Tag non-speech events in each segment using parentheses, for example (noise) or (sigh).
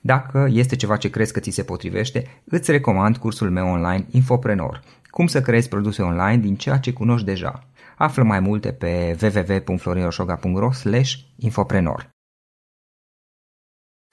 Dacă este ceva ce crezi că ți se potrivește, îți recomand cursul meu online Infoprenor. Cum să creezi produse online din ceea ce cunoști deja. Află mai multe pe www.florinosoga.ro infoprenor.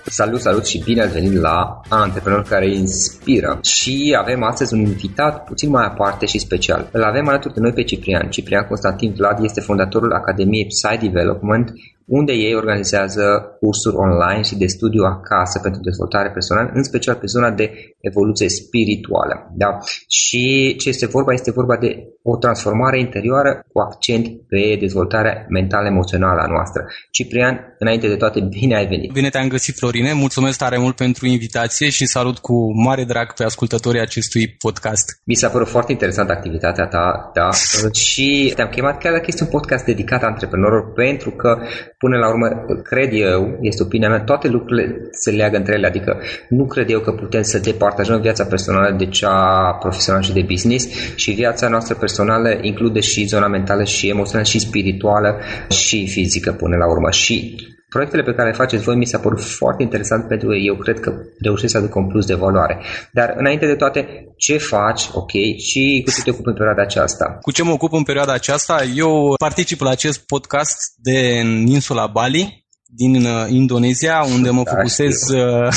Salut, salut și bine ați venit la Antreprenor care inspiră. Și avem astăzi un invitat puțin mai aparte și special. Îl avem alături de noi pe Ciprian. Ciprian Constantin Vlad este fondatorul Academiei Psy Development unde ei organizează cursuri online și de studiu acasă pentru dezvoltare personală, în special pe zona de evoluție spirituală. Da? Și ce este vorba? Este vorba de o transformare interioară cu accent pe dezvoltarea mentală-emoțională a noastră. Ciprian, înainte de toate, bine ai venit! Bine te-am găsit, Florine! Mulțumesc tare mult pentru invitație și salut cu mare drag pe ascultătorii acestui podcast. Mi s-a părut foarte interesantă activitatea ta, da, (laughs) și te-am chemat chiar dacă este un podcast dedicat antreprenorilor, pentru că până la urmă, cred eu, este opinia mea, toate lucrurile se leagă între ele, adică nu cred eu că putem să departajăm viața personală de cea profesională și de business și viața noastră personală include și zona mentală și emoțională și spirituală și fizică până la urmă. Și proiectele pe care le faceți voi mi s-a părut foarte interesant pentru că eu cred că reușesc să aduc un plus de valoare. Dar înainte de toate, ce faci, ok, și cu ce te ocupi în perioada aceasta? Cu ce mă ocup în perioada aceasta? Eu particip la acest podcast de în insula Bali, din uh, Indonezia, unde mă da, focusez uh,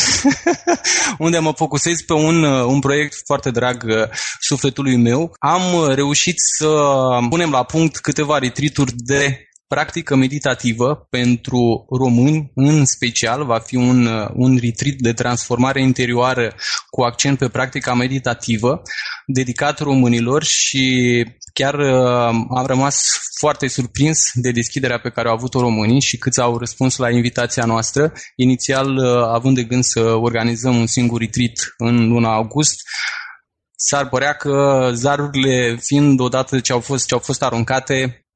(laughs) unde mă focusez pe un, uh, un proiect foarte drag sufletului meu. Am reușit să punem la punct câteva retrituri de practică meditativă pentru români, în special, va fi un, un retreat de transformare interioară cu accent pe practica meditativă, dedicat românilor și chiar uh, am rămas foarte surprins de deschiderea pe care au avut-o românii și câți au răspuns la invitația noastră, inițial uh, având de gând să organizăm un singur retreat în luna august, s-ar părea că zarurile fiind odată ce au fost, ce au fost aruncate,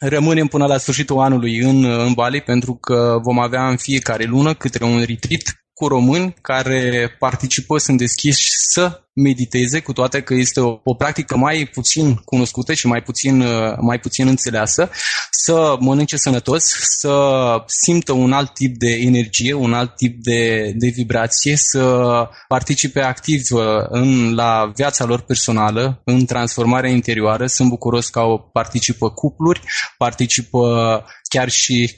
Rămânem până la sfârșitul anului în, în Bali pentru că vom avea în fiecare lună câte un retreat cu români care participă, sunt deschiși să mediteze, cu toate că este o, o practică mai puțin cunoscută și mai puțin, mai puțin înțeleasă, să mănânce sănătos, să simtă un alt tip de energie, un alt tip de, de vibrație, să participe activ în, la viața lor personală, în transformarea interioară. Sunt bucuros că au participă cupluri, participă chiar și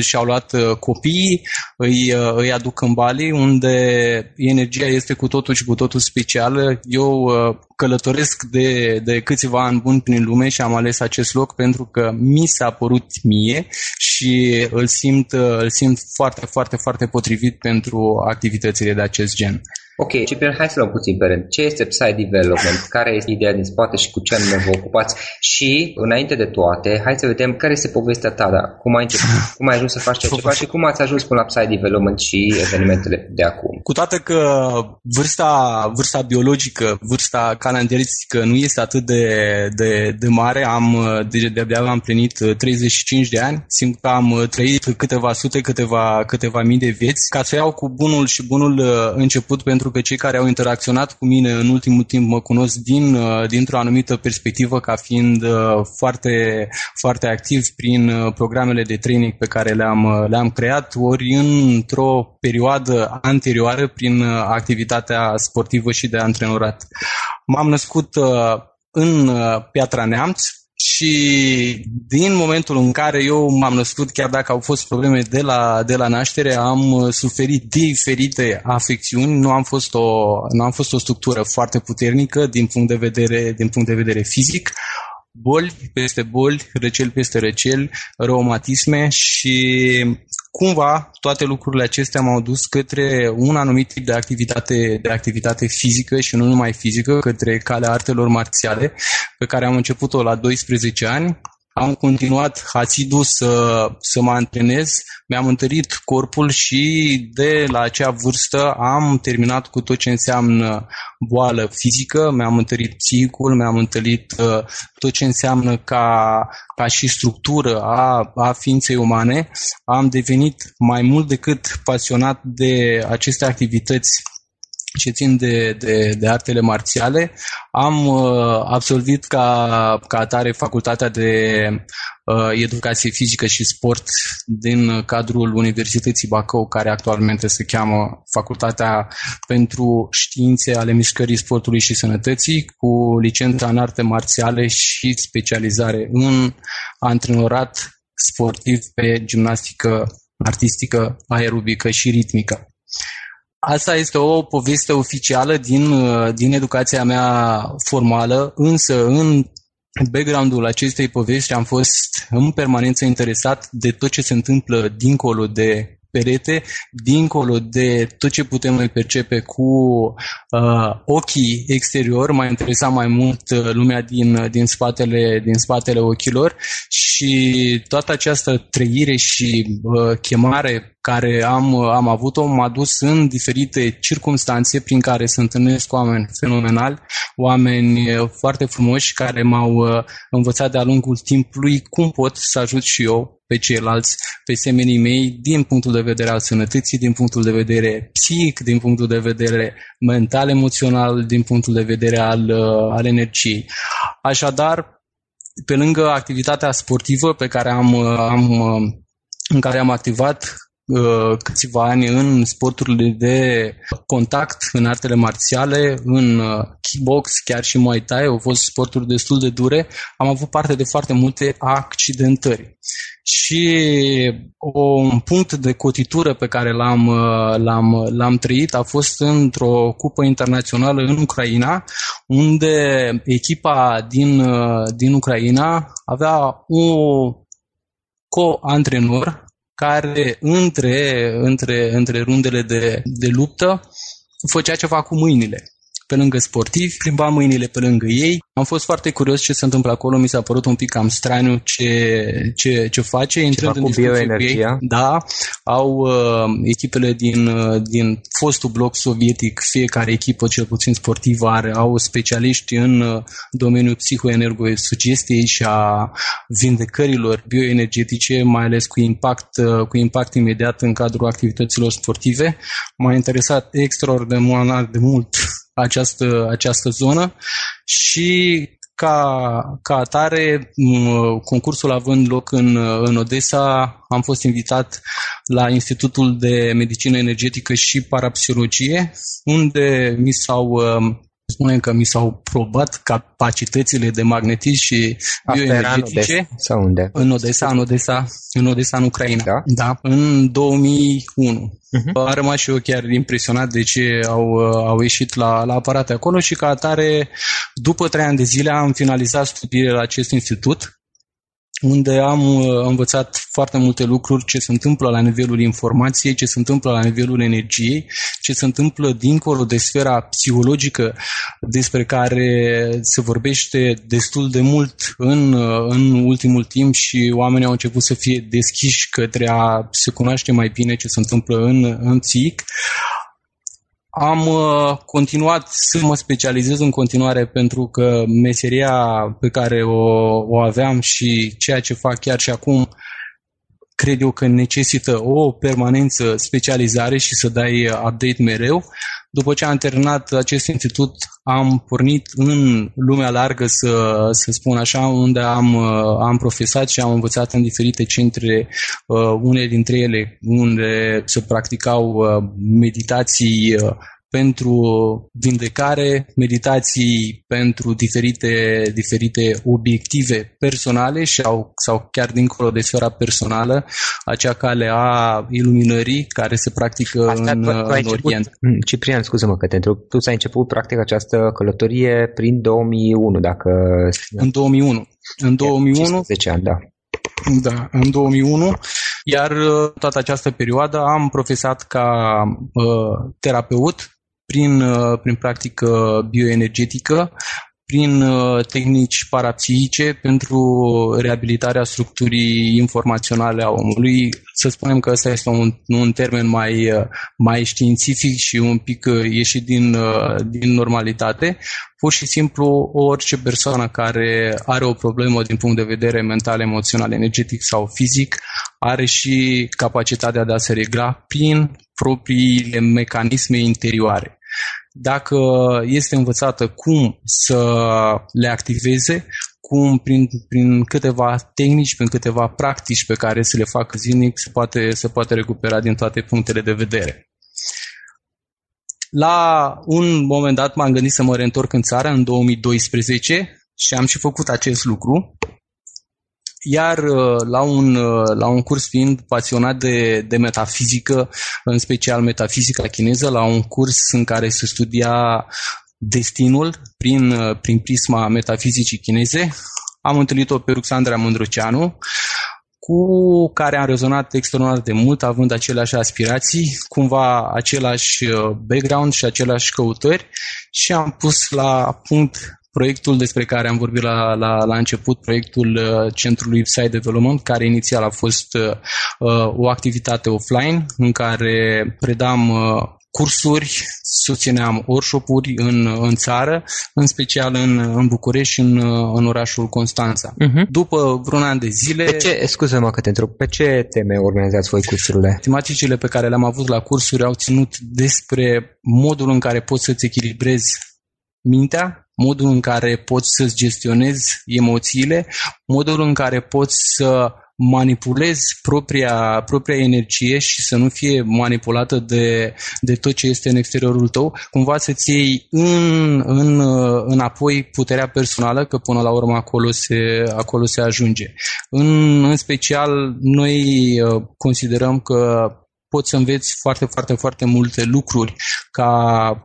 și-au luat uh, copiii, îi, uh, îi aduc în Bali, unde energia este cu totul și cu totul specială. Eu uh, călătoresc de, de câțiva ani buni prin lume și am ales acest loc pentru că mi s-a părut mie și îl simt, îl simt foarte, foarte, foarte potrivit pentru activitățile de acest gen. Ok, Ciprian, hai să luăm puțin pe rând. Ce este Psy Development? Care este ideea din spate și cu ce anume vă ocupați? Și, înainte de toate, hai să vedem care este povestea ta, da? cum ai început, (laughs) cum ai ajuns să faci ce ceva și cum ați ajuns până la Psy Development și evenimentele de acum. Cu toate că vârsta, vârsta biologică, vârsta calendaristică nu este atât de, de, de mare, am, de, de-abia am plinit 35 de ani, simt că am trăit câteva sute, câteva, câteva mii de vieți. Ca să iau cu bunul și bunul uh, început pentru pentru că cei care au interacționat cu mine în ultimul timp mă cunosc din, uh, dintr-o anumită perspectivă ca fiind uh, foarte, foarte activ prin uh, programele de training pe care le-am, le-am creat, ori într-o perioadă anterioară prin activitatea sportivă și de antrenorat. M-am născut în Piatra Neamț, și din momentul în care eu m-am născut, chiar dacă au fost probleme de la, de la naștere, am uh, suferit diferite afecțiuni. Nu am, fost o, nu am fost o structură foarte puternică din punct de vedere, din punct de vedere fizic boli peste boli, răcel peste răcel, reumatisme și cumva toate lucrurile acestea m-au dus către un anumit tip de activitate, de activitate fizică și nu numai fizică, către calea artelor marțiale, pe care am început-o la 12 ani am continuat asidu să, să mă antrenez, mi-am întărit corpul și de la acea vârstă am terminat cu tot ce înseamnă boală fizică, mi-am întărit psihicul, mi-am întărit uh, tot ce înseamnă ca, ca și structură a, a ființei umane. Am devenit mai mult decât pasionat de aceste activități ce țin de, de, de artele marțiale. Am uh, absolvit ca, ca atare facultatea de uh, educație fizică și sport din cadrul Universității Bacău, care actualmente se cheamă Facultatea pentru Științe ale Mișcării Sportului și Sănătății, cu licența în arte marțiale și specializare în antrenorat sportiv pe gimnastică artistică, aerobică și ritmică. Asta este o poveste oficială din, uh, din educația mea formală, însă în background-ul acestei povești am fost în permanență interesat de tot ce se întâmplă dincolo de perete, dincolo de tot ce putem noi percepe cu uh, ochii exterior, m-a interesat mai mult uh, lumea din, din, spatele, din spatele ochilor și toată această trăire și uh, chemare care am, am avut-o m-a dus în diferite circunstanțe prin care să întâlnesc oameni fenomenali, oameni uh, foarte frumoși care m-au uh, învățat de-a lungul timpului cum pot să ajut și eu pe ceilalți, pe semenii mei, din punctul de vedere al sănătății, din punctul de vedere psihic, din punctul de vedere mental, emoțional, din punctul de vedere al, uh, al energiei. Așadar, pe lângă activitatea sportivă pe care am, am în care am activat Uh, câțiva ani în sporturile de contact, în artele marțiale, în uh, kickbox, chiar și Muay Thai, au fost sporturi destul de dure, am avut parte de foarte multe accidentări. Și un punct de cotitură pe care l-am, uh, l-am, l-am trăit a fost într-o cupă internațională în Ucraina, unde echipa din, din Ucraina avea un co-antrenor care între, între, între rundele de, de luptă făcea ceva cu mâinile pe lângă sportivi, plimba mâinile pe lângă ei. Am fost foarte curios ce se întâmplă acolo, mi s-a părut un pic cam straniu ce, ce, ce face. Intrând în bioenergia. Ei, da, au uh, echipele din, uh, din fostul bloc sovietic, fiecare echipă, cel puțin sportivă, are, au specialiști în uh, domeniul psihoenergosugestiei și a vindecărilor bioenergetice, mai ales cu impact, uh, cu impact imediat în cadrul activităților sportive. M-a interesat extraordinar de mult această, această zonă. Și ca, ca atare, concursul având loc în, în Odessa, am fost invitat la Institutul de Medicină Energetică și Parapsihologie, unde mi s-au, spunem că mi s-au probat capacitățile de magnetism și bioenergetice. În sau unde? În Odessa, în Odessa, în Odessa, în Ucraina. Da? Da, în 2001. Uh-huh. Mhm. Am rămas și eu chiar impresionat de ce au, au ieșit la, la aparate acolo și ca atare, după trei ani de zile am finalizat studiile la acest institut unde am uh, învățat foarte multe lucruri, ce se întâmplă la nivelul informației, ce se întâmplă la nivelul energiei, ce se întâmplă dincolo de sfera psihologică despre care se vorbește destul de mult în, uh, în ultimul timp și oamenii au început să fie deschiși către a se cunoaște mai bine ce se întâmplă în, în psihic. Am uh, continuat să mă specializez în continuare pentru că meseria pe care o, o aveam și ceea ce fac chiar și acum cred eu că necesită o permanență specializare și să dai update mereu. După ce am terminat acest institut, am pornit în lumea largă, să, să spun așa, unde am, am profesat și am învățat în diferite centre, uh, unele dintre ele unde se practicau uh, meditații uh, pentru vindecare, meditații pentru diferite, diferite obiective personale și au, sau chiar dincolo de sfera personală, acea cale a iluminării care se practică Asta, în, tu, tu în început, Orient. Mm, Ciprian, scuză-mă că te întreb, tu ți-ai început practic această călătorie prin 2001, dacă... În 2001. În 2001, 10 ani, da. Da, în 2001, iar uh, toată această perioadă am profesat ca uh, terapeut prin, uh, prin practică bioenergetică, prin uh, tehnici parapsihice pentru reabilitarea structurii informaționale a omului. Să spunem că ăsta este un, un termen mai, uh, mai științific și un pic ieșit din, din normalitate. Pur și simplu, orice persoană care are o problemă din punct de vedere mental, emoțional, energetic sau fizic, are și capacitatea de a se regla prin propriile mecanisme interioare. Dacă este învățată cum să le activeze, cum prin, prin câteva tehnici, prin câteva practici pe care să le facă zilnic, se poate, se poate recupera din toate punctele de vedere. La un moment dat m-am gândit să mă reîntorc în țară în 2012 și am și făcut acest lucru. Iar uh, la un, uh, la un curs fiind pasionat de, de metafizică, în special metafizica chineză, la un curs în care se studia destinul prin, uh, prin prisma metafizicii chineze, am întâlnit-o pe Ruxandra Mândruceanu, cu care am rezonat extraordinar de mult, având aceleași aspirații, cumva același background și aceleași căutări și am pus la punct proiectul despre care am vorbit la, la, la început, proiectul uh, Centrului Website Development, care inițial a fost uh, uh, o activitate offline în care predam uh, cursuri, susțineam workshop-uri în, în țară, în special în, în București și în, în orașul Constanța. Uh-huh. După vreun an de zile... Pe ce, scuze-mă că te întreb, pe ce teme organizați voi cursurile? Tematicile pe care le-am avut la cursuri au ținut despre modul în care poți să-ți echilibrezi mintea, modul în care poți să-ți gestionezi emoțiile, modul în care poți să manipulezi propria, propria energie și să nu fie manipulată de, de tot ce este în exteriorul tău, cumva să-ți iei în, în, înapoi puterea personală, că până la urmă acolo se, acolo se ajunge. În, în special, noi uh, considerăm că poți să înveți foarte, foarte, foarte multe lucruri ca,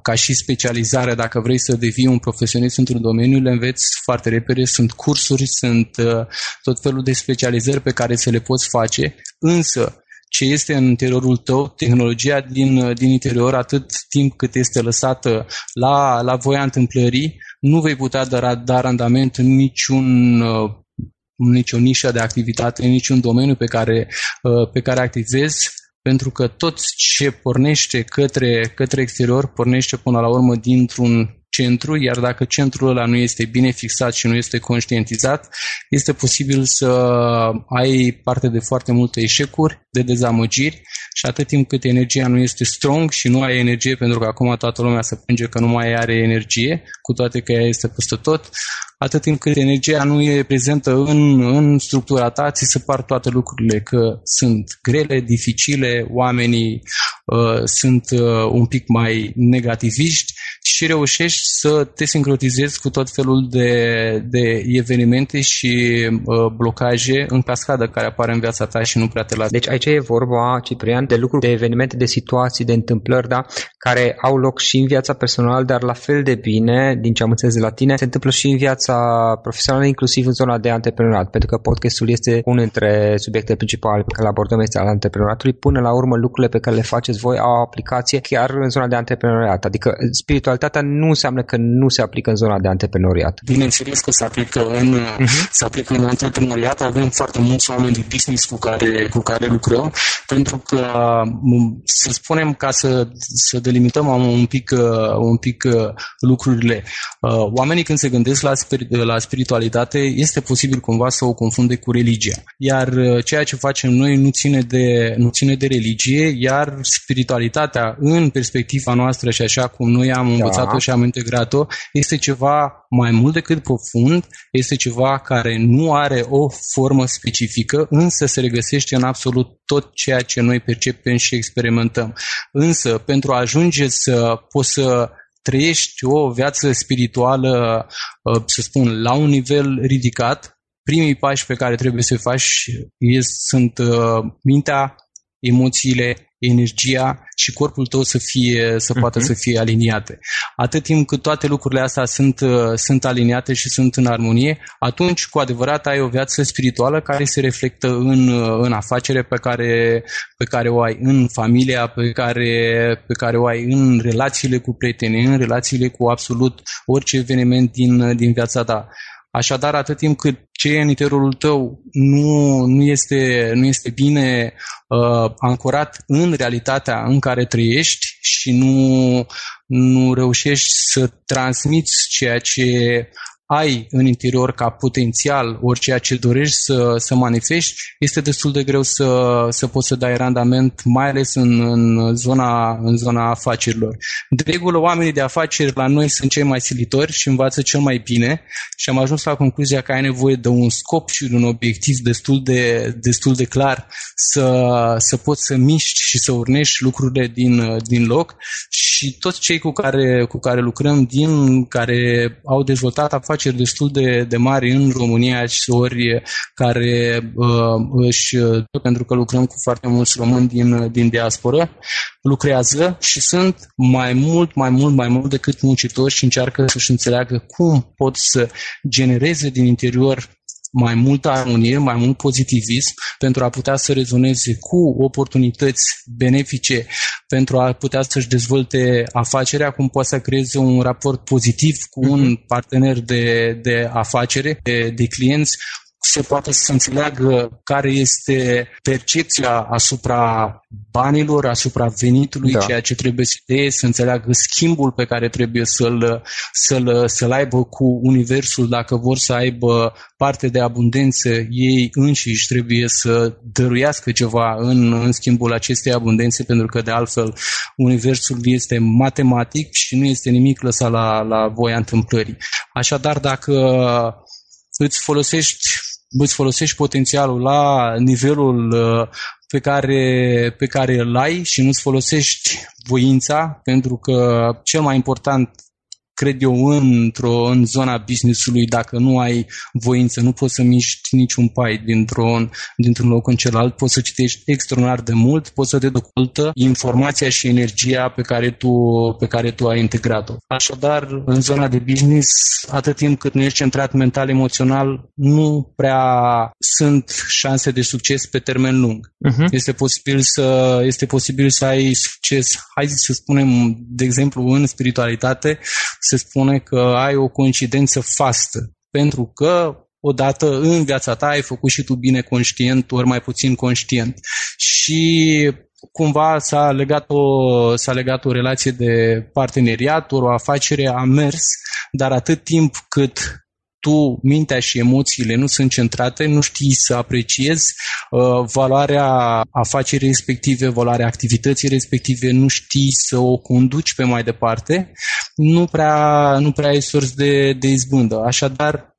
ca și specializare. Dacă vrei să devii un profesionist într-un domeniu, le înveți foarte repede. Sunt cursuri, sunt uh, tot felul de specializări pe care să le poți face, însă ce este în interiorul tău, tehnologia din, uh, din interior, atât timp cât este lăsată la, la voia întâmplării, nu vei putea da, da randament în niciun uh, nicio nișă de activitate, în niciun domeniu pe care, uh, pe care activezi, pentru că tot ce pornește către, către exterior pornește până la urmă dintr-un centru, iar dacă centrul ăla nu este bine fixat și nu este conștientizat, este posibil să ai parte de foarte multe eșecuri, de dezamăgiri și atât timp cât energia nu este strong și nu ai energie, pentru că acum toată lumea se plânge că nu mai are energie, cu toate că ea este peste tot, atât timp cât energia nu e prezentă în, în structura ta, ți se par toate lucrurile că sunt grele, dificile, oamenii uh, sunt uh, un pic mai negativiști și reușești să te sincronizezi cu tot felul de, de evenimente și uh, blocaje în cascadă care apar în viața ta și nu prea te lasă. Deci aici e vorba, Ciprian, de lucruri, de evenimente, de situații, de întâmplări, da, care au loc și în viața personală, dar la fel de bine, din ce am înțeles de la tine, se întâmplă și în viața profesională, inclusiv în zona de antreprenoriat, pentru că podcastul este unul dintre subiectele principale pe care le abordăm este al antreprenoriatului. Până la urmă, lucrurile pe care le faceți voi au aplicație chiar în zona de antreprenoriat. Adică spiritualitatea nu înseamnă că nu se aplică în zona de antreprenoriat. Bineînțeles că se aplică în, uh-huh. se aplică în antreprenoriat. Avem foarte mulți oameni de business cu care, cu care lucrăm, pentru că, să spunem, ca să, să delimităm un pic, un pic lucrurile, oamenii când se gândesc la, la spiritualitate, este posibil cumva să o confunde cu religia. Iar ceea ce facem noi nu ține de, nu ține de religie, iar spiritualitatea în perspectiva noastră și așa cum noi am învățat-o da. și am integrat-o, este ceva mai mult decât profund, este ceva care nu are o formă specifică, însă se regăsește în absolut tot ceea ce noi percepem și experimentăm. Însă, pentru a ajunge să poți să trăiești o viață spirituală, uh, să spun, la un nivel ridicat, primii pași pe care trebuie să-i faci sunt uh, mintea, emoțiile, energia și corpul tău să fie să uh-huh. poată să fie aliniate. Atât timp cât toate lucrurile astea sunt, uh, sunt aliniate și sunt în armonie, atunci cu adevărat ai o viață spirituală care se reflectă în, uh, în afacere pe care, pe care o ai în familia, pe care, pe care o ai în relațiile cu prietenii, în relațiile cu absolut orice eveniment din, din viața ta. Așadar, atât timp cât ce e în interiorul tău nu, nu, este, nu este bine uh, ancorat în realitatea în care trăiești și nu, nu reușești să transmiți ceea ce ai în interior ca potențial ori ceea ce dorești să, să manifesti, este destul de greu să, să poți să dai randament, mai ales în, în, zona, în zona afacerilor. De regulă, oamenii de afaceri la noi sunt cei mai silitori și învață cel mai bine și am ajuns la concluzia că ai nevoie de un scop și de un obiectiv destul de, destul de clar să, să poți să miști și să urnești lucrurile din, din loc și toți cei cu care, cu care lucrăm, din care au dezvoltat afaceri afaceri destul de, de mari în România și ori care uh, își, uh, pentru că lucrăm cu foarte mulți români din, din diasporă, lucrează și sunt mai mult, mai mult, mai mult decât muncitori și încearcă să-și înțeleagă cum pot să genereze din interior mai multă armonie, mai mult pozitivism pentru a putea să rezoneze cu oportunități benefice, pentru a putea să-și dezvolte afacerea, cum poate să creeze un raport pozitiv cu un mhm. partener de, de afacere, de, de clienți, se poate să înțeleagă care este percepția asupra banilor, asupra venitului, da. ceea ce trebuie să fie, să înțeleagă schimbul pe care trebuie să-l, să-l, să-l aibă cu universul, dacă vor să aibă parte de abundență, ei înșiși trebuie să dăruiască ceva în, în schimbul acestei abundențe, pentru că de altfel universul este matematic și nu este nimic lăsat la, la voia întâmplării. Așadar, dacă îți folosești îți folosești potențialul la nivelul uh, pe care, pe care îl ai și nu-ți folosești voința, pentru că cel mai important cred eu, într-o, în zona business-ului, dacă nu ai voință, nu poți să miști niciun pai dintr-un, dintr-un loc în celălalt, poți să citești extraordinar de mult, poți să te docultă informația și energia pe care tu, pe care tu ai integrat-o. Așadar, în zona de business, atât timp cât nu ești centrat mental-emoțional, nu prea sunt șanse de succes pe termen lung. Uh-huh. Este, posibil să, este posibil să ai succes, hai să spunem, de exemplu, în spiritualitate, se spune că ai o coincidență fastă, pentru că odată în viața ta ai făcut și tu bine conștient, ori mai puțin conștient. Și cumva s-a legat o, s-a legat o relație de parteneriat, ori o afacere a mers, dar atât timp cât tu, mintea și emoțiile nu sunt centrate, nu știi să apreciezi uh, valoarea afacerii respective, valoarea activității respective, nu știi să o conduci pe mai departe, nu prea, nu prea ai sorți de, de izbândă. Așadar,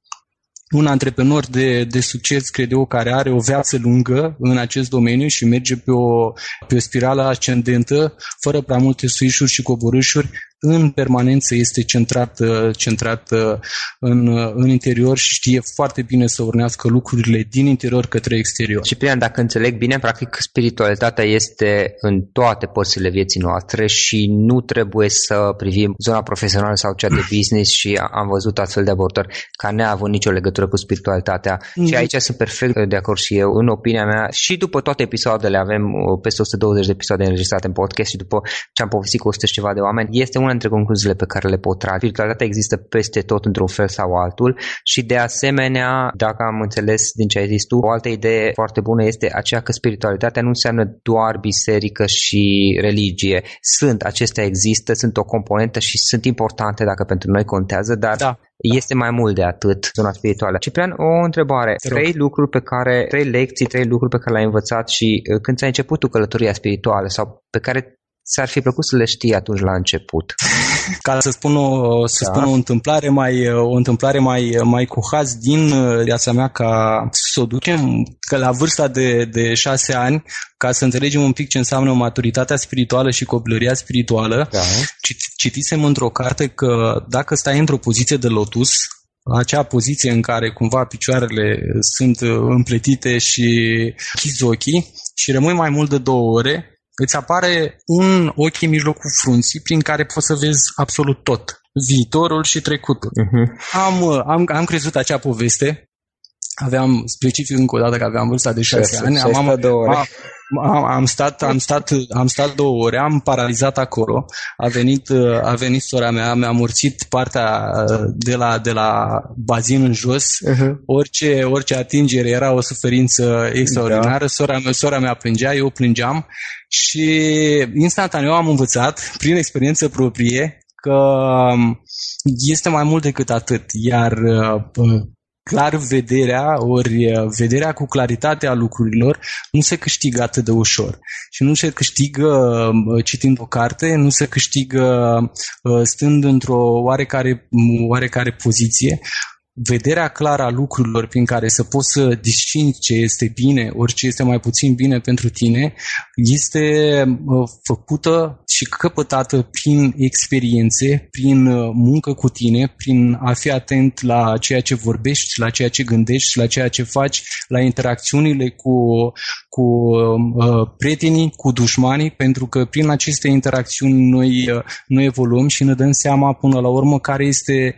un antreprenor de, de succes, cred eu, care are o viață lungă în acest domeniu și merge pe o, pe o spirală ascendentă, fără prea multe suișuri și coborâșuri, în permanență este centrat, centrat în, în interior și știe foarte bine să urnească lucrurile din interior către exterior. Și Ciprian, dacă înțeleg bine, practic spiritualitatea este în toate părțile vieții noastre și nu trebuie să privim zona profesională sau cea de business și am văzut astfel de abordări ca neavând nicio legătură cu spiritualitatea. Mm. Și aici sunt perfect de acord și eu, în opinia mea, și după toate episoadele, avem peste 120 de episoade înregistrate în podcast și după ce am povestit cu 100 și ceva de oameni, este un una dintre concluziile pe care le pot trage. Spiritualitatea există peste tot într-un fel sau altul și de asemenea, dacă am înțeles din ce ai zis tu, o altă idee foarte bună este aceea că spiritualitatea nu înseamnă doar biserică și religie. Sunt, acestea există, sunt o componentă și sunt importante dacă pentru noi contează, dar da. Este mai mult de atât zona spirituală. Ciprian, o întrebare. Trei lucruri pe care, trei lecții, trei lucruri pe care le-ai învățat și uh, când ți-ai început tu călătoria spirituală sau pe care ți-ar fi plăcut să le știi atunci la început? (laughs) Ca să spun o, să da. spun o întâmplare mai o întâmplare mai, mai cu haz din uh, viața mea ca să o ducem că la vârsta de, de șase ani, ca să înțelegem un pic ce înseamnă maturitatea spirituală și copilăria spirituală, da. citisem într-o carte că dacă stai într-o poziție de lotus, acea poziție în care cumva picioarele sunt uh, împletite și chizi ochii și rămâi mai mult de două ore, îți apare un ochi în mijlocul frunții prin care poți să vezi absolut tot. Viitorul și trecutul. Uh-huh. Am, am, am crezut acea poveste aveam, specific încă o dată că aveam vârsta de 6 ani, am, am, am, am, stat, am, stat, am stat două ore, am paralizat acolo, a venit, a venit sora mea, mi-a murțit partea de la, de la bazin în jos, uh-huh. orice, orice atingere era o suferință extraordinară, da. sora, mea, sora mea plângea, eu plângeam și instantaneu am învățat, prin experiență proprie, că este mai mult decât atât, iar clar vederea, ori uh, vederea cu claritate a lucrurilor nu se câștigă atât de ușor. Și nu se câștigă uh, citind o carte, nu se câștigă uh, stând într-o oarecare, oarecare poziție, vederea clară a lucrurilor prin care să poți să distingi ce este bine, ori ce este mai puțin bine pentru tine, este făcută și căpătată prin experiențe, prin muncă cu tine, prin a fi atent la ceea ce vorbești, la ceea ce gândești, la ceea ce faci, la interacțiunile cu, cu uh, prietenii, cu dușmanii, pentru că prin aceste interacțiuni noi, uh, noi evoluăm și ne dăm seama până la urmă care este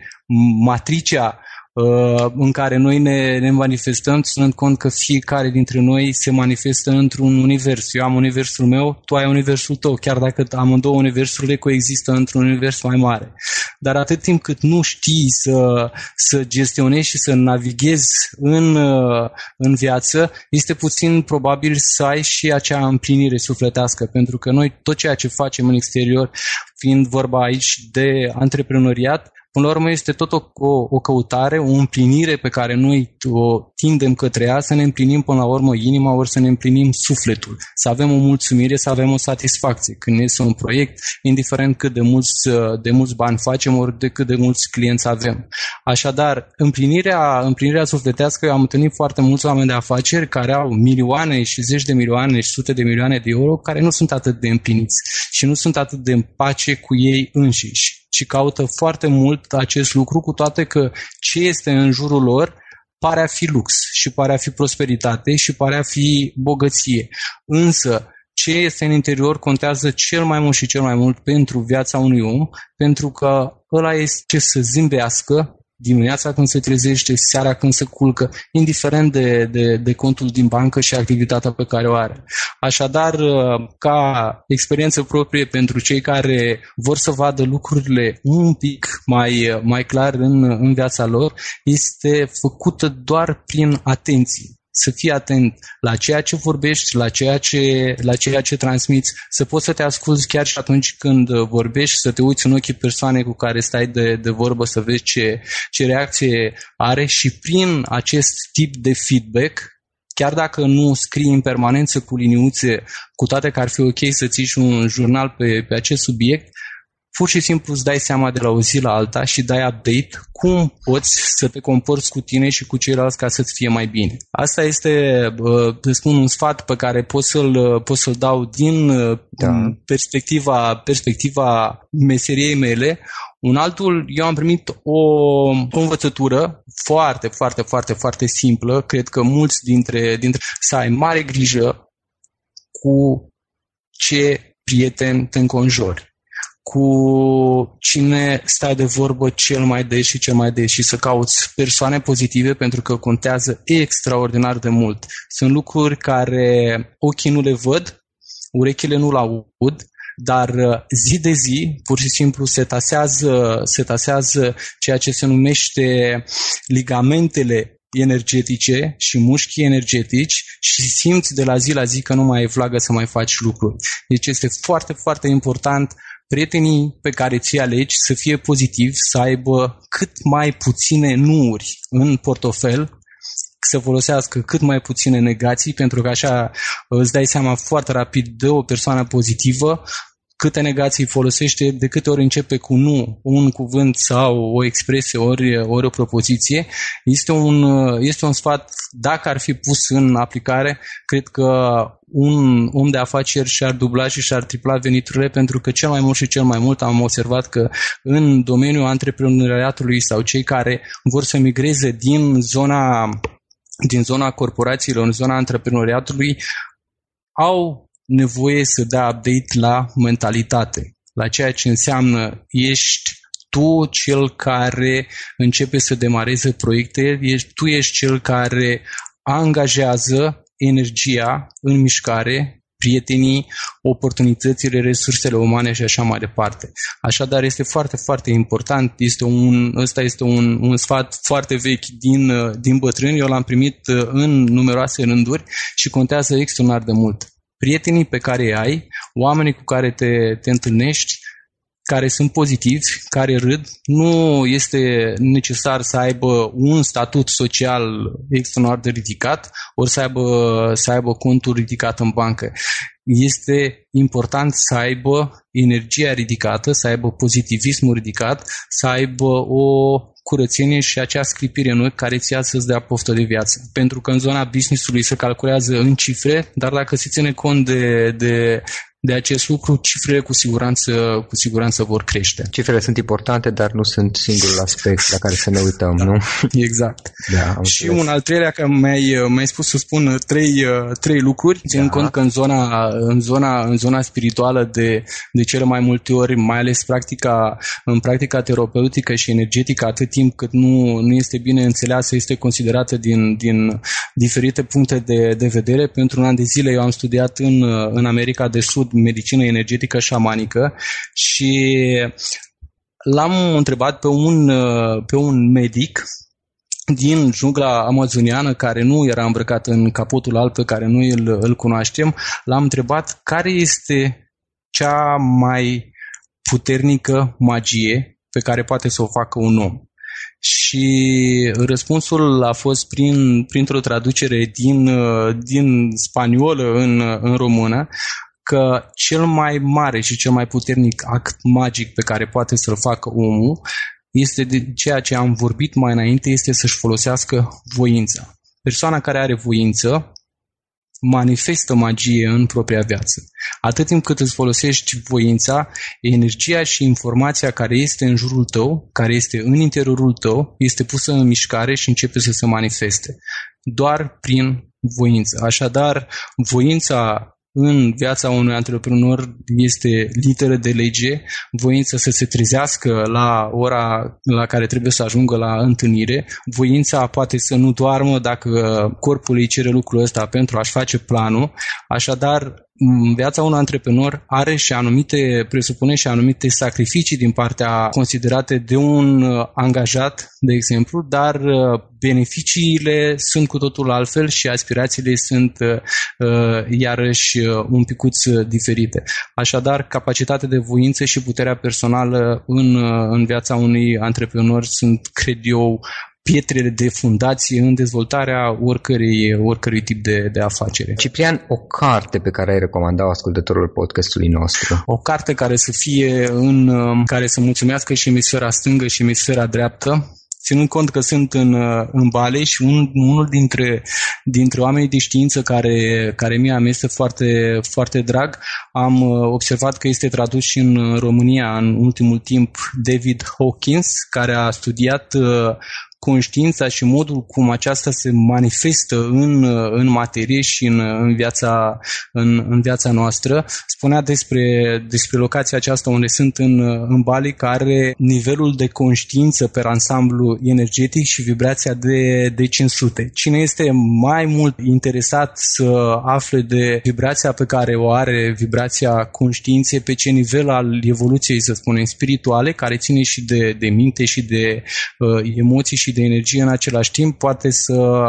matricea Uh, în care noi ne, ne manifestăm, ținând cont că fiecare dintre noi se manifestă într-un univers. Eu am universul meu, tu ai universul tău, chiar dacă amândouă universurile coexistă într-un univers mai mare. Dar atât timp cât nu știi să, să gestionezi și să navighezi în, uh, în viață, este puțin probabil să ai și acea împlinire sufletească, pentru că noi tot ceea ce facem în exterior, fiind vorba aici de antreprenoriat, Până la urmă este tot o, o, o căutare, o împlinire pe care noi o tindem către ea, să ne împlinim până la urmă inima, ori să ne împlinim sufletul, să avem o mulțumire, să avem o satisfacție. Când este un proiect, indiferent cât de mulți, de mulți bani facem, ori de cât de mulți clienți avem. Așadar, împlinirea, împlinirea sufletească, eu am întâlnit foarte mulți oameni de afaceri care au milioane și zeci de milioane și sute de milioane de euro, care nu sunt atât de împliniți și nu sunt atât de în pace cu ei înșiși și caută foarte mult acest lucru, cu toate că ce este în jurul lor pare a fi lux și pare a fi prosperitate și pare a fi bogăție. Însă, ce este în interior contează cel mai mult și cel mai mult pentru viața unui om, pentru că ăla este să zâmbească, dimineața când se trezește, seara când se culcă, indiferent de, de, de contul din bancă și activitatea pe care o are. Așadar, uh, ca experiență proprie pentru cei care vor să vadă lucrurile un pic mai, mai clar în, în viața lor, este făcută doar prin atenție să fii atent la ceea ce vorbești, la ceea ce, la ceea ce transmiți, să poți să te asculți chiar și atunci când vorbești, să te uiți în ochii persoanei cu care stai de, de vorbă, să vezi ce, ce reacție are și prin acest tip de feedback, chiar dacă nu scrii în permanență cu liniuțe, cu toate că ar fi ok să țiși și un jurnal pe, pe acest subiect, pur și simplu îți dai seama de la o zi la alta și dai update cum poți să te comporți cu tine și cu ceilalți ca să-ți fie mai bine. Asta este, să spun, un sfat pe care pot să-l, pot să-l dau din da. perspectiva, perspectiva meseriei mele. Un altul, eu am primit o, o învățătură foarte, foarte, foarte, foarte simplă. Cred că mulți dintre, dintre să ai mare grijă cu ce prieten te înconjori cu cine stai de vorbă cel mai des și cel mai des și să cauți persoane pozitive pentru că contează extraordinar de mult. Sunt lucruri care ochii nu le văd, urechile nu-l aud, dar uh, zi de zi, pur și simplu, se tasează, se tasează ceea ce se numește ligamentele energetice și mușchii energetici și simți de la zi la zi că nu mai e vlagă să mai faci lucruri. Deci este foarte, foarte important prietenii pe care ți alegi să fie pozitivi, să aibă cât mai puține nuuri în portofel, să folosească cât mai puține negații, pentru că așa îți dai seama foarte rapid de o persoană pozitivă, câte negații folosește, de câte ori începe cu nu, un cuvânt sau o expresie, ori, ori o propoziție. Este un, este un sfat, dacă ar fi pus în aplicare, cred că un om de afaceri și-ar dubla și și-ar tripla veniturile pentru că cel mai mult și cel mai mult am observat că în domeniul antreprenoriatului sau cei care vor să migreze din zona din zona corporațiilor, în zona antreprenoriatului, au nevoie să dea update la mentalitate, la ceea ce înseamnă ești tu cel care începe să demareze proiecte, ești, tu ești cel care angajează energia în mișcare, prietenii, oportunitățile, resursele umane și așa mai departe. Așadar, este foarte, foarte important. Este un, ăsta este un, un sfat foarte vechi din, din bătrâni. Eu l-am primit în numeroase rânduri și contează extraordinar de mult prietenii pe care îi ai, oamenii cu care te, te întâlnești, care sunt pozitivi, care râd, nu este necesar să aibă un statut social extraordinar de ridicat, ori să aibă, să aibă contul ridicat în bancă. Este important să aibă energia ridicată, să aibă pozitivismul ridicat, să aibă o curățenie și acea sclipire în ochi care ți-a să-ți dea poftă de viață. Pentru că în zona business-ului se calculează în cifre, dar dacă se ține cont de, de de acest lucru, cifrele cu siguranță, cu siguranță vor crește. Cifrele sunt importante, dar nu sunt singurul aspect la care să ne uităm, nu? (laughs) Exact. Da, și un al treilea, că mi-ai, mi-ai spus să spun trei, trei lucruri, ținând da. cont că în zona, în zona, în zona spirituală de, de cele mai multe ori, mai ales practica, în practica terapeutică și energetică, atât timp cât nu, nu este bine înțeleasă, este considerată din, din diferite puncte de, de vedere. Pentru un an de zile eu am studiat în, în America de Sud medicină energetică șamanică și l-am întrebat pe un, pe un medic din jungla amazoniană care nu era îmbrăcat în capotul alb pe care noi îl, îl cunoaștem, l-am întrebat care este cea mai puternică magie pe care poate să o facă un om. Și răspunsul a fost prin, printr-o traducere din, din spaniolă în, în română, că cel mai mare și cel mai puternic act magic pe care poate să-l facă omul este de ceea ce am vorbit mai înainte, este să-și folosească voința. Persoana care are voință manifestă magie în propria viață. Atât timp cât îți folosești voința, energia și informația care este în jurul tău, care este în interiorul tău, este pusă în mișcare și începe să se manifeste. Doar prin voință. Așadar, voința în viața unui antreprenor este literă de lege, voința să se trezească la ora la care trebuie să ajungă la întâlnire, voința poate să nu doarmă dacă corpul îi cere lucrul ăsta pentru a-și face planul, așadar viața unui antreprenor are și anumite, presupune și anumite sacrificii din partea considerate de un uh, angajat, de exemplu, dar uh, beneficiile sunt cu totul altfel și aspirațiile sunt uh, iarăși un picuț diferite. Așadar, capacitatea de voință și puterea personală în, în viața unui antreprenor sunt, cred eu, pietrele de fundație în dezvoltarea oricărui, oricărui tip de, de afacere. Ciprian, o carte pe care ai recomandat ascultătorul podcastului nostru? O carte care să fie în care să mulțumească și emisfera stângă și emisfera dreaptă, ținând cont că sunt în, în Bale și un, unul dintre, dintre oamenii de știință care, care mie mi este foarte, foarte drag, am observat că este tradus și în România în ultimul timp David Hawkins, care a studiat conștiința și modul cum aceasta se manifestă în, în materie și în, în, viața, în, în viața noastră. Spunea despre, despre locația aceasta unde sunt în, în Bali, care nivelul de conștiință pe ansamblu energetic și vibrația de, de 500. Cine este mai mult interesat să afle de vibrația pe care o are, vibrația conștiinței, pe ce nivel al evoluției, să spunem, spirituale, care ține și de, de minte și de uh, emoții și de energie în același timp, poate să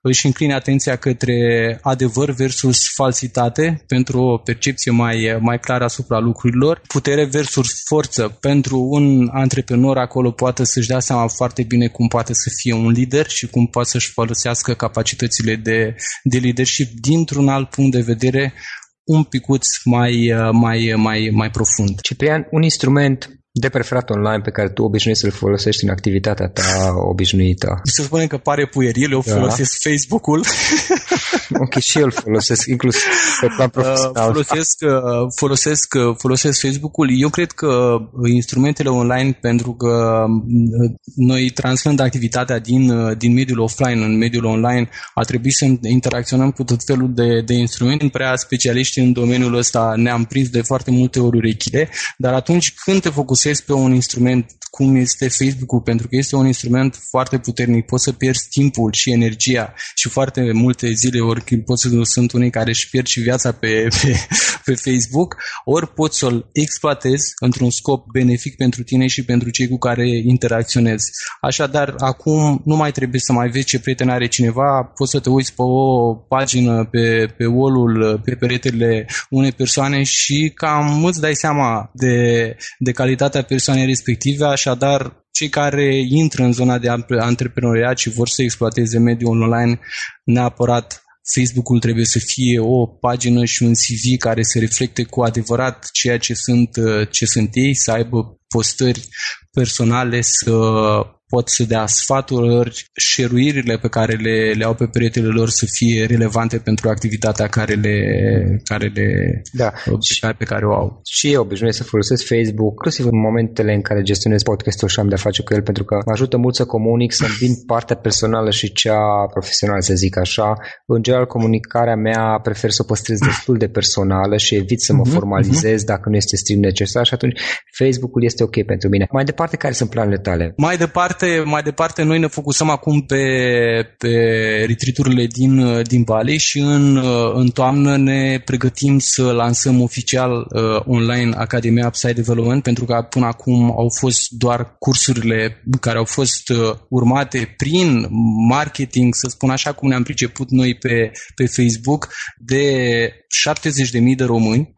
își încline atenția către adevăr versus falsitate pentru o percepție mai, mai clară asupra lucrurilor, putere versus forță. Pentru un antreprenor acolo poate să-și dea seama foarte bine cum poate să fie un lider și cum poate să-și folosească capacitățile de, de leadership dintr-un alt punct de vedere un picuț mai, mai, mai, mai profund. Ciprian, un instrument de preferat online pe care tu obișnuiești să-l folosești în activitatea ta obișnuită? Să spunem că pare pueril, eu da. folosesc Facebook-ul. (laughs) ok, și eu îl folosesc, inclusiv pe plan uh, profesional. Folosesc, uh, folosesc, uh, folosesc Facebook-ul. Eu cred că instrumentele online, pentru că noi transferând activitatea din, din mediul offline în mediul online, a trebuit să interacționăm cu tot felul de, de instrumente. Prea specialiști în domeniul ăsta ne-am prins de foarte multe ori urechile, dar atunci când te focusezi folosești pe un instrument cum este Facebook-ul, pentru că este un instrument foarte puternic, poți să pierzi timpul și energia și foarte multe zile, ori poți să sunt unii care își pierd și viața pe, pe, pe Facebook, ori poți să-l exploatezi într-un scop benefic pentru tine și pentru cei cu care interacționezi. Așadar, acum nu mai trebuie să mai vezi ce prieten are cineva, poți să te uiți pe o pagină, pe, pe wall pe peretele unei persoane și cam îți dai seama de, de calitatea persoanei respective, așadar cei care intră în zona de antreprenoriat și vor să exploateze mediul online, neapărat Facebook-ul trebuie să fie o pagină și un CV care să reflecte cu adevărat ceea ce sunt, ce sunt ei, să aibă postări personale, să pot să dea sfaturi, șeruirile pe care le, le au pe peretele lor să fie relevante pentru activitatea care le, care le da. pe care o au. Și eu obișnuiesc să folosesc Facebook, inclusiv în momentele în care gestionez podcastul și am de-a face cu el, pentru că mă ajută mult să comunic, să îmbin partea personală și cea profesională, să zic așa. În general, comunicarea mea prefer să o păstrez destul de personală și evit să mă uh-huh, formalizez uh-huh. dacă nu este strict necesar și atunci Facebook-ul este ok pentru mine. Mai departe, care sunt planurile tale? Mai departe, departe, mai departe, noi ne focusăm acum pe, pe retriturile din, din Bali și în, în toamnă ne pregătim să lansăm oficial uh, online Academia Upside Development, pentru că până acum au fost doar cursurile care au fost uh, urmate prin marketing, să spun așa cum ne-am priceput noi pe, pe Facebook, de 70.000 de români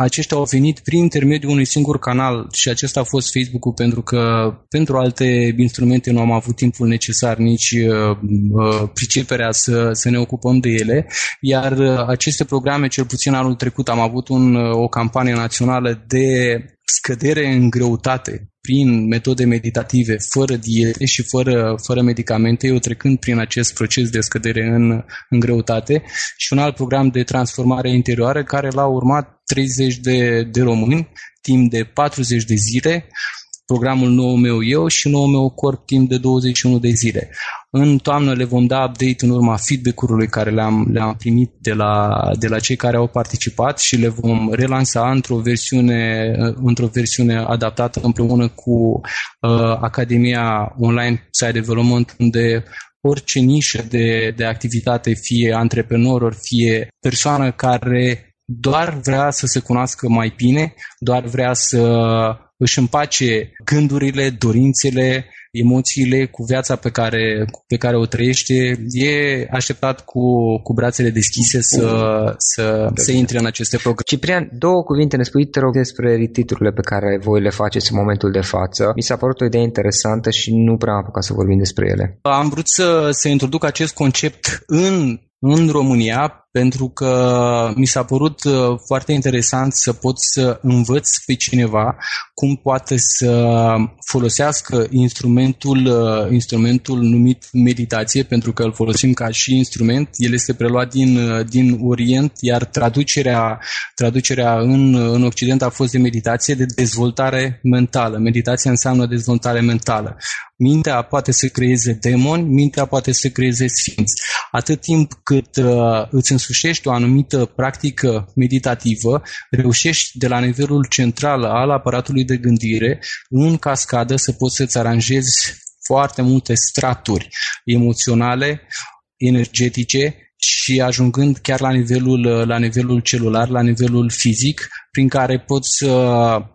aceștia au venit prin intermediul unui singur canal și acesta a fost Facebook-ul pentru că pentru alte instrumente nu am avut timpul necesar, nici uh, uh, priceperea să, să ne ocupăm de ele, iar uh, aceste programe, cel puțin anul trecut, am avut un, uh, o campanie națională de scădere în greutate prin metode meditative, fără diete și fără, fără medicamente, eu trecând prin acest proces de scădere în, în greutate și un alt program de transformare interioară care l-a urmat 30 de, de români timp de 40 de zile, programul nou meu eu și nou meu corp timp de 21 de zile. În toamnă le vom da update în urma feedback-ului care le-am, le-am primit de la, de la cei care au participat și le vom relansa într-o versiune, într-o versiune adaptată împreună cu uh, Academia Online Site Development, unde orice nișă de, de activitate, fie antreprenor, ori fie persoană care doar vrea să se cunoască mai bine, doar vrea să își împace gândurile, dorințele, emoțiile, cu viața pe care, pe care o trăiește, e așteptat cu, cu brațele deschise să, să, să intre în aceste programe. Ciprian, două cuvinte ne spui, te rog, despre retiturile pe care voi le faceți în momentul de față. Mi s-a părut o idee interesantă și nu prea am apucat să vorbim despre ele. Am vrut să, să introduc acest concept în în România pentru că mi s-a părut uh, foarte interesant să pot să învăț pe cineva cum poate să folosească instrumentul, uh, instrumentul numit meditație, pentru că îl folosim ca și instrument. El este preluat din, uh, din Orient, iar traducerea, traducerea în, în Occident a fost de meditație, de dezvoltare mentală. Meditația înseamnă dezvoltare mentală. Mintea poate să creeze demoni, mintea poate să creeze sfinți. Atât timp cât uh, îți însușești o anumită practică meditativă, reușești de la nivelul central al aparatului de gândire, în cascadă, să poți să-ți aranjezi foarte multe straturi emoționale, energetice și ajungând chiar la nivelul, la nivelul celular, la nivelul fizic, prin care poți să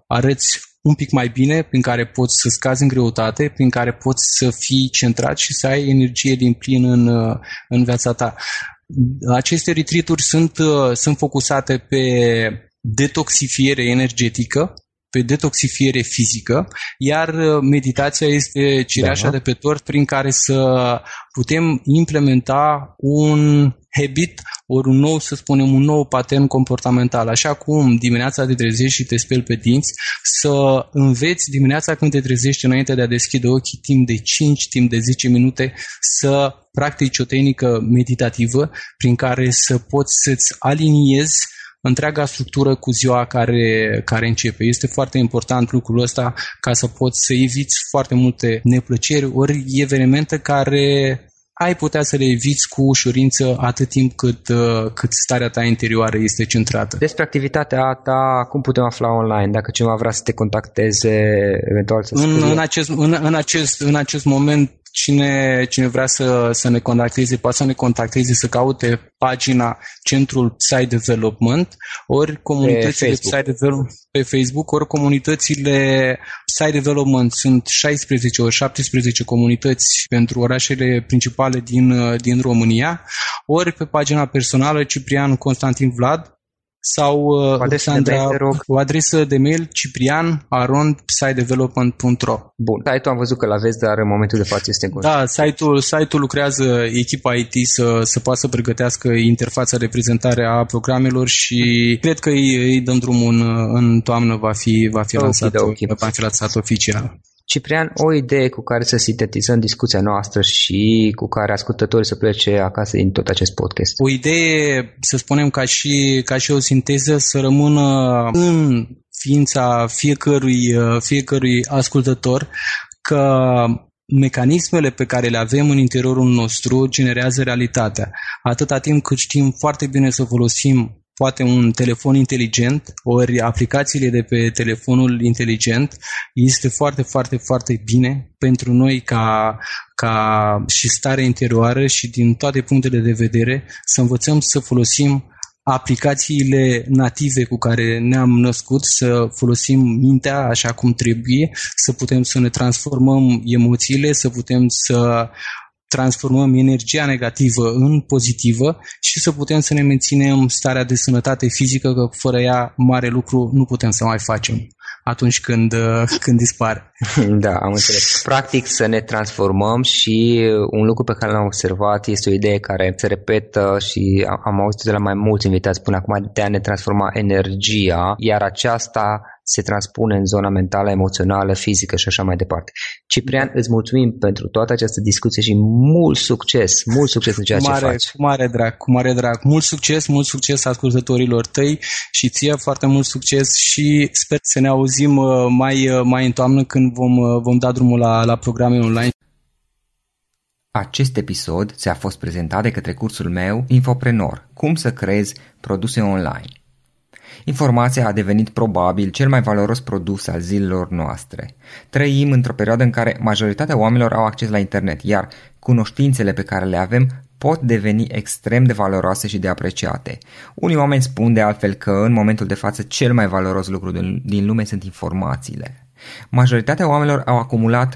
arăți un pic mai bine, prin care poți să scazi în greutate, prin care poți să fii centrat și să ai energie din plin în, în viața ta. Aceste retreat sunt, sunt focusate pe detoxifiere energetică, pe detoxifiere fizică, iar meditația este cireașa da. de pe tort prin care să putem implementa un habit, ori un nou, să spunem, un nou pattern comportamental. Așa cum dimineața te trezești și te speli pe dinți, să înveți dimineața când te trezești înainte de a deschide ochii timp de 5, timp de 10 minute, să practici o tehnică meditativă prin care să poți să-ți aliniezi întreaga structură cu ziua care, care începe. Este foarte important lucrul ăsta ca să poți să eviți foarte multe neplăceri ori evenimente care ai putea să le eviți cu ușurință atât timp cât, uh, cât starea ta interioară este centrată. Despre activitatea ta, cum putem afla online? Dacă cineva vrea să te contacteze, eventual să în, în, acest, în, în, acest, în acest moment cine, cine vrea să, să ne contacteze, poate să ne contacteze, să caute pagina Centrul Site Development, ori comunitățile Site Development pe Facebook, ori comunitățile Site Development. Sunt 16 ori 17 comunități pentru orașele principale din, din România, ori pe pagina personală Ciprian Constantin Vlad, sau uh, Alexandra, o adresă de mail ciprian.arond.sitedevelopment.ro Bun, site-ul am văzut că l-aveți, dar în momentul de față este în Da, site-ul, site-ul lucrează echipa IT să, să poată să pregătească interfața de prezentare a programelor și cred că îi, îi dăm drumul în, în toamnă, va fi, va fi okay, lansat, okay. va fi lansat oficial. Ciprian, o idee cu care să sintetizăm discuția noastră și cu care ascultătorii să plece acasă din tot acest podcast. O idee, să spunem, ca și, ca și o sinteză, să rămână în ființa fiecărui, fiecărui ascultător că mecanismele pe care le avem în interiorul nostru generează realitatea. Atâta timp cât știm foarte bine să folosim poate un telefon inteligent, ori aplicațiile de pe telefonul inteligent, este foarte, foarte, foarte bine pentru noi ca, ca și stare interioară și din toate punctele de vedere să învățăm să folosim aplicațiile native cu care ne-am născut, să folosim mintea așa cum trebuie, să putem să ne transformăm emoțiile, să putem să transformăm energia negativă în pozitivă și să putem să ne menținem starea de sănătate fizică, că fără ea mare lucru nu putem să mai facem atunci când, uh, când dispare. (laughs) Da, am înțeles. Practic să ne transformăm și un lucru pe care l-am observat este o idee care se repetă și am auzit de la mai mulți invitați până acum de a ne transforma energia, iar aceasta se transpune în zona mentală, emoțională, fizică și așa mai departe. Ciprian, îți mulțumim pentru toată această discuție și mult succes, mult succes în ceea mare, ce faci. Cu mare drag, cu mare drag. Mult succes, mult succes ascultătorilor tăi și ție foarte mult succes și sper să ne auzim uh, mai, uh, mai în toamnă când vom, uh, vom da drumul la, la programe online. Acest episod ți-a fost prezentat de către cursul meu Infoprenor, cum să creezi produse online. Informația a devenit probabil cel mai valoros produs al zilelor noastre. Trăim într-o perioadă în care majoritatea oamenilor au acces la internet, iar cunoștințele pe care le avem pot deveni extrem de valoroase și de apreciate. Unii oameni spun de altfel că în momentul de față cel mai valoros lucru din lume sunt informațiile. Majoritatea oamenilor au acumulat